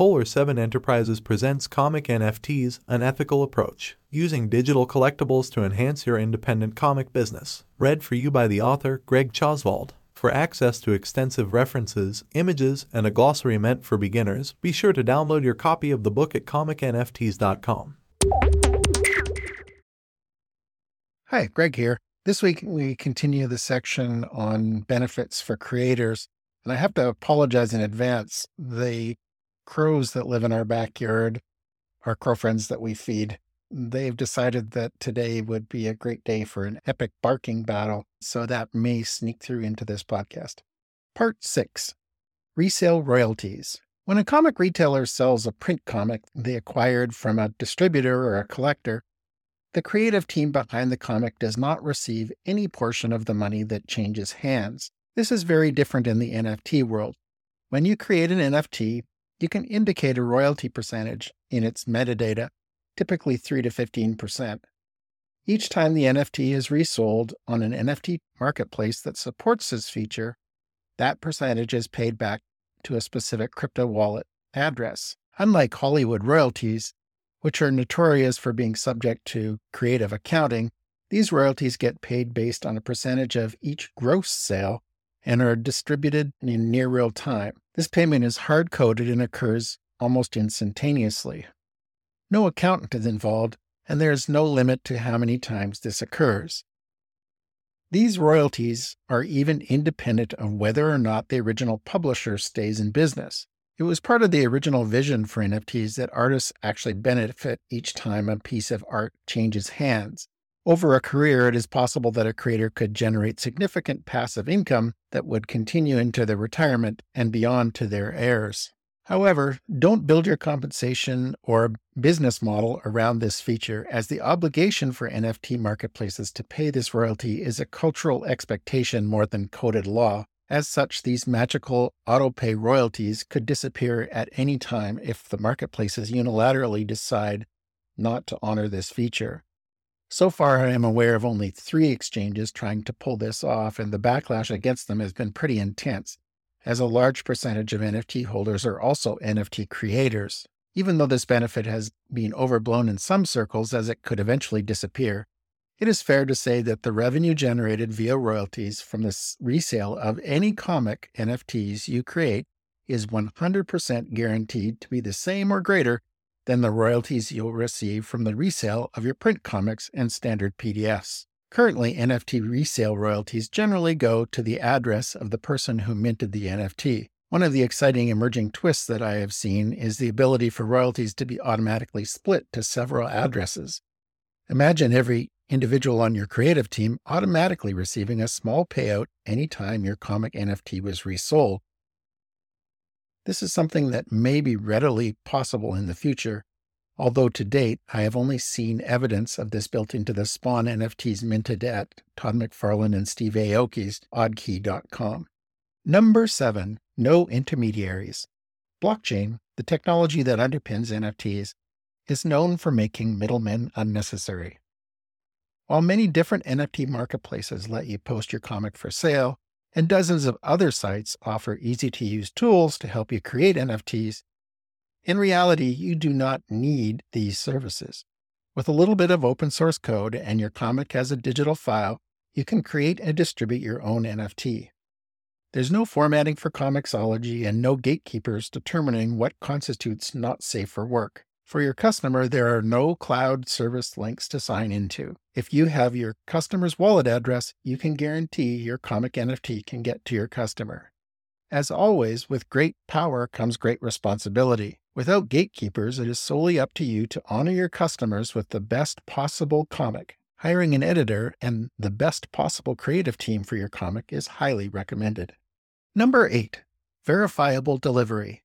Polar 7 Enterprises presents Comic NFTs, an ethical approach, using digital collectibles to enhance your independent comic business. Read for you by the author Greg Tjosvold. For access to extensive references, images, and a glossary meant for beginners, be sure to download your copy of the book at comicnfts.com. Hi, Greg here. This week we continue the section on benefits for creators. And I have to apologize in advance. The crows that live in our backyard, our crow friends that we feed, they've decided that today would be a great day for an epic barking battle. So that may sneak through into this podcast. Part six Resale Royalties. When a comic retailer sells a print comic they acquired from a distributor or a collector, the creative team behind the comic does not receive any portion of the money that changes hands. This is very different in the NFT world. When you create an NFT, you can indicate a royalty percentage in its metadata, typically 3 to 15%. Each time the NFT is resold on an NFT marketplace that supports this feature, that percentage is paid back to a specific crypto wallet address. Unlike Hollywood royalties, which are notorious for being subject to creative accounting, these royalties get paid based on a percentage of each gross sale and are distributed in near real time. This payment is hard coded and occurs almost instantaneously. No accountant is involved, and there is no limit to how many times this occurs. These royalties are even independent of whether or not the original publisher stays in business. It was part of the original vision for NFTs that artists actually benefit each time a piece of art changes hands. Over a career, it is possible that a creator could generate significant passive income that would continue into their retirement and beyond to their heirs. However, don't build your compensation or business model around this feature, as the obligation for NFT marketplaces to pay this royalty is a cultural expectation more than coded law, as such, these magical auto-pay royalties could disappear at any time if the marketplaces unilaterally decide not to honor this feature. So far, I am aware of only three exchanges trying to pull this off, and the backlash against them has been pretty intense, as a large percentage of NFT holders are also NFT creators. Even though this benefit has been overblown in some circles as it could eventually disappear, it is fair to say that the revenue generated via royalties from the resale of any comic NFTs you create is 100% guaranteed to be the same or greater than the royalties you'll receive from the resale of your print comics and standard PDFs. Currently, NFT resale royalties generally go to the address of the person who minted the NFT. One of the exciting emerging twists that I have seen is the ability for royalties to be automatically split to several addresses. Imagine every individual on your creative team automatically receiving a small payout anytime your comic NFT was resold. This is something that may be readily possible in the future, although to date I have only seen evidence of this built into the Spawn NFTs minted at Todd McFarlane and Steve Aoki's oddkey.com. Number seven, no intermediaries. Blockchain, the technology that underpins NFTs, is known for making middlemen unnecessary. While many different NFT marketplaces let you post your comic for sale, and dozens of other sites offer easy to use tools to help you create NFTs, in reality, you do not need these services. With a little bit of open source code and your comic has a digital file, you can create and distribute your own NFT. There's no formatting for Comixology and no gatekeepers determining what constitutes not safe for work. For your customer, there are no cloud service links to sign into. If you have your customer's wallet address, you can guarantee your comic NFT can get to your customer. As always, with great power comes great responsibility. Without gatekeepers, it is solely up to you to honor your customers with the best possible comic. Hiring an editor and the best possible creative team for your comic is highly recommended. Number 8. Verifiable delivery.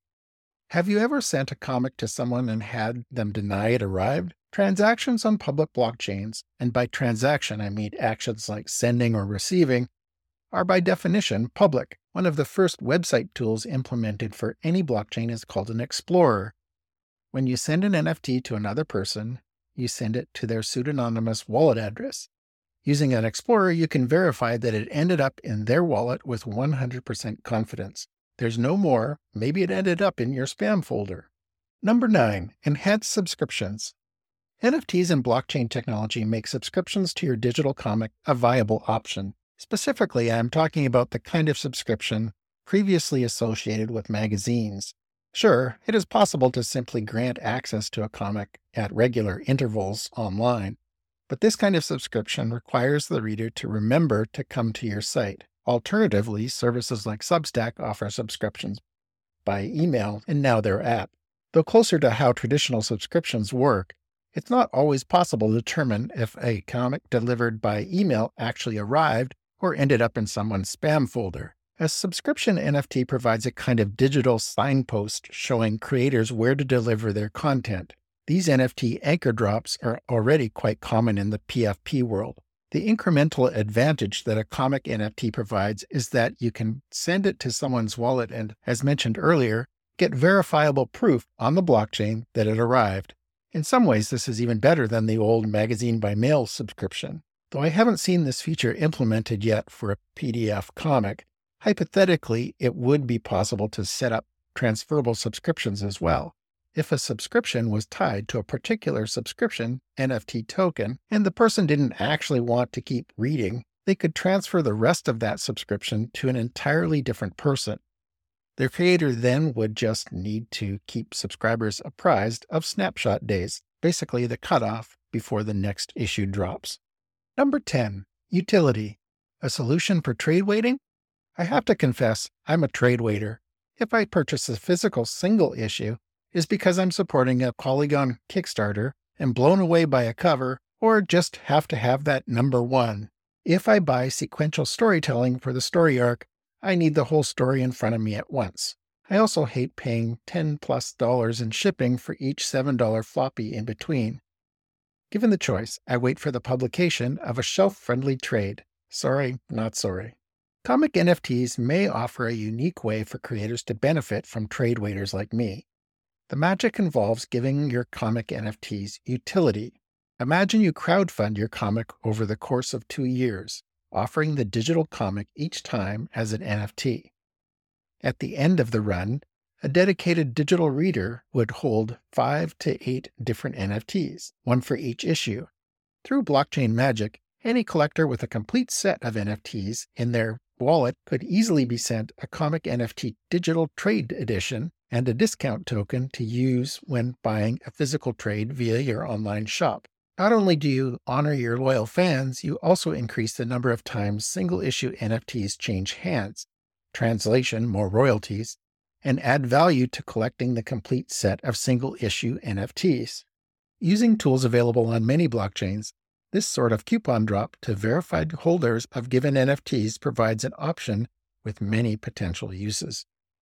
Have you ever sent a comic to someone and had them deny it arrived? Transactions on public blockchains, and by transaction I mean actions like sending or receiving, are by definition public. One of the first website tools implemented for any blockchain is called an explorer. When you send an NFT to another person, you send it to their pseudonymous wallet address. Using an explorer, you can verify that it ended up in their wallet with 100% confidence. There's no more. Maybe it ended up in your spam folder. Number nine, enhanced subscriptions. NFTs and blockchain technology make subscriptions to your digital comic a viable option. Specifically, I'm talking about the kind of subscription previously associated with magazines. Sure, it is possible to simply grant access to a comic at regular intervals online, but this kind of subscription requires the reader to remember to come to your site. Alternatively, services like Substack offer subscriptions by email and now their app. Though closer to how traditional subscriptions work, it's not always possible to determine if a comic delivered by email actually arrived or ended up in someone's spam folder. A subscription NFT provides a kind of digital signpost showing creators where to deliver their content. These NFT anchor drops are already quite common in the PFP world. The incremental advantage that a comic NFT provides is that you can send it to someone's wallet and, as mentioned earlier, get verifiable proof on the blockchain that it arrived. In some ways, this is even better than the old magazine by mail subscription. Though I haven't seen this feature implemented yet for a PDF comic, hypothetically, it would be possible to set up transferable subscriptions as well. If a subscription was tied to a particular subscription NFT token and the person didn't actually want to keep reading, they could transfer the rest of that subscription to an entirely different person. Their creator then would just need to keep subscribers apprised of snapshot days, basically the cutoff before the next issue drops. Number 10, utility. A solution for trade waiting? I have to confess, I'm a trade waiter. If I purchase a physical single issue, it's because I'm supporting a Polygon Kickstarter and blown away by a cover, or just have to have that number one. If I buy sequential storytelling for the story arc, I need the whole story in front of me at once. I also hate paying 10 plus dollars in shipping for each $7 floppy in between. Given the choice, I wait for the publication of a shelf friendly trade. Sorry, not sorry. Comic NFTs may offer a unique way for creators to benefit from trade waiters like me. The magic involves giving your comic NFTs utility. Imagine you crowdfund your comic over the course of two years, offering the digital comic each time as an NFT. At the end of the run, a dedicated digital reader would hold five to eight different NFTs, one for each issue. Through blockchain magic, any collector with a complete set of NFTs in their wallet could easily be sent a comic NFT digital trade edition and a discount token to use when buying a physical trade via your online shop. Not only do you honor your loyal fans, you also increase the number of times single issue NFTs change hands. Translation, more royalties, and add value to collecting the complete set of single issue NFTs. Using tools available on many blockchains, this sort of coupon drop to verified holders of given NFTs provides an option with many potential uses.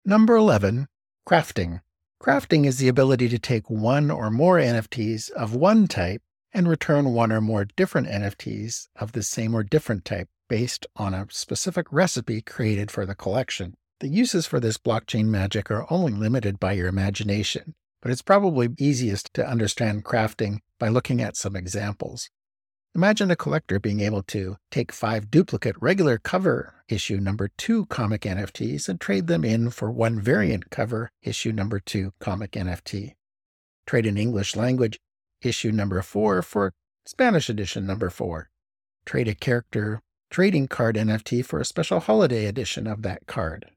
Number 11, crafting. Crafting is the ability to take one or more NFTs of one type and return one or more different NFTs of the same or different type based on a specific recipe created for the collection. The uses for this blockchain magic are only limited by your imagination, but it's probably easiest to understand crafting by looking at some examples. Imagine a collector being able to take five duplicate regular cover issue number two comic NFTs and trade them in for one variant cover issue number two comic NFT. Trade an English language issue number four for Spanish edition number four. Trade a character trading card NFT for a special holiday edition of that card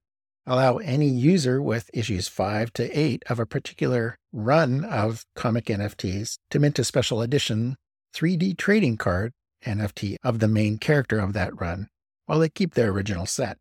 allow any user with issues 5 to 8 of a particular run of comic NFTs to mint a special edition 3D trading card NFT of the main character of that run while they keep their original set.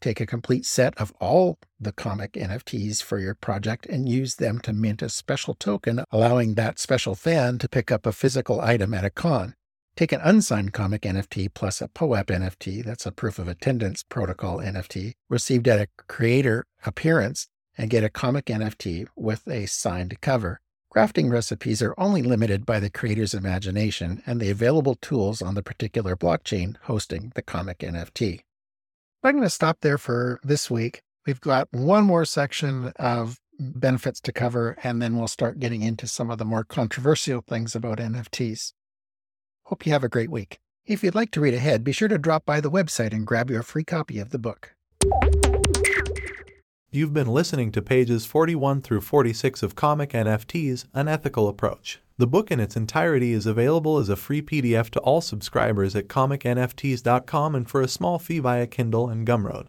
Take a complete set of all the comic NFTs for your project and use them to mint a special token, allowing that special fan to pick up a physical item at a con. Take an unsigned comic NFT plus a POAP NFT, that's a proof of attendance protocol NFT, received at a creator appearance, and get a comic NFT with a signed cover. Crafting recipes are only limited by the creator's imagination and the available tools on the particular blockchain hosting the comic NFT. I'm going to stop there for this week. We've got one more section of benefits to cover, and then we'll start getting into some of the more controversial things about NFTs. Hope you have a great week. If you'd like to read ahead, be sure to drop by the website and grab your free copy of the book. You've been listening to pages 41 through 46 of Comic NFTs An Ethical Approach. The book in its entirety is available as a free PDF to all subscribers at comicnfts.com and for a small fee via Kindle and Gumroad.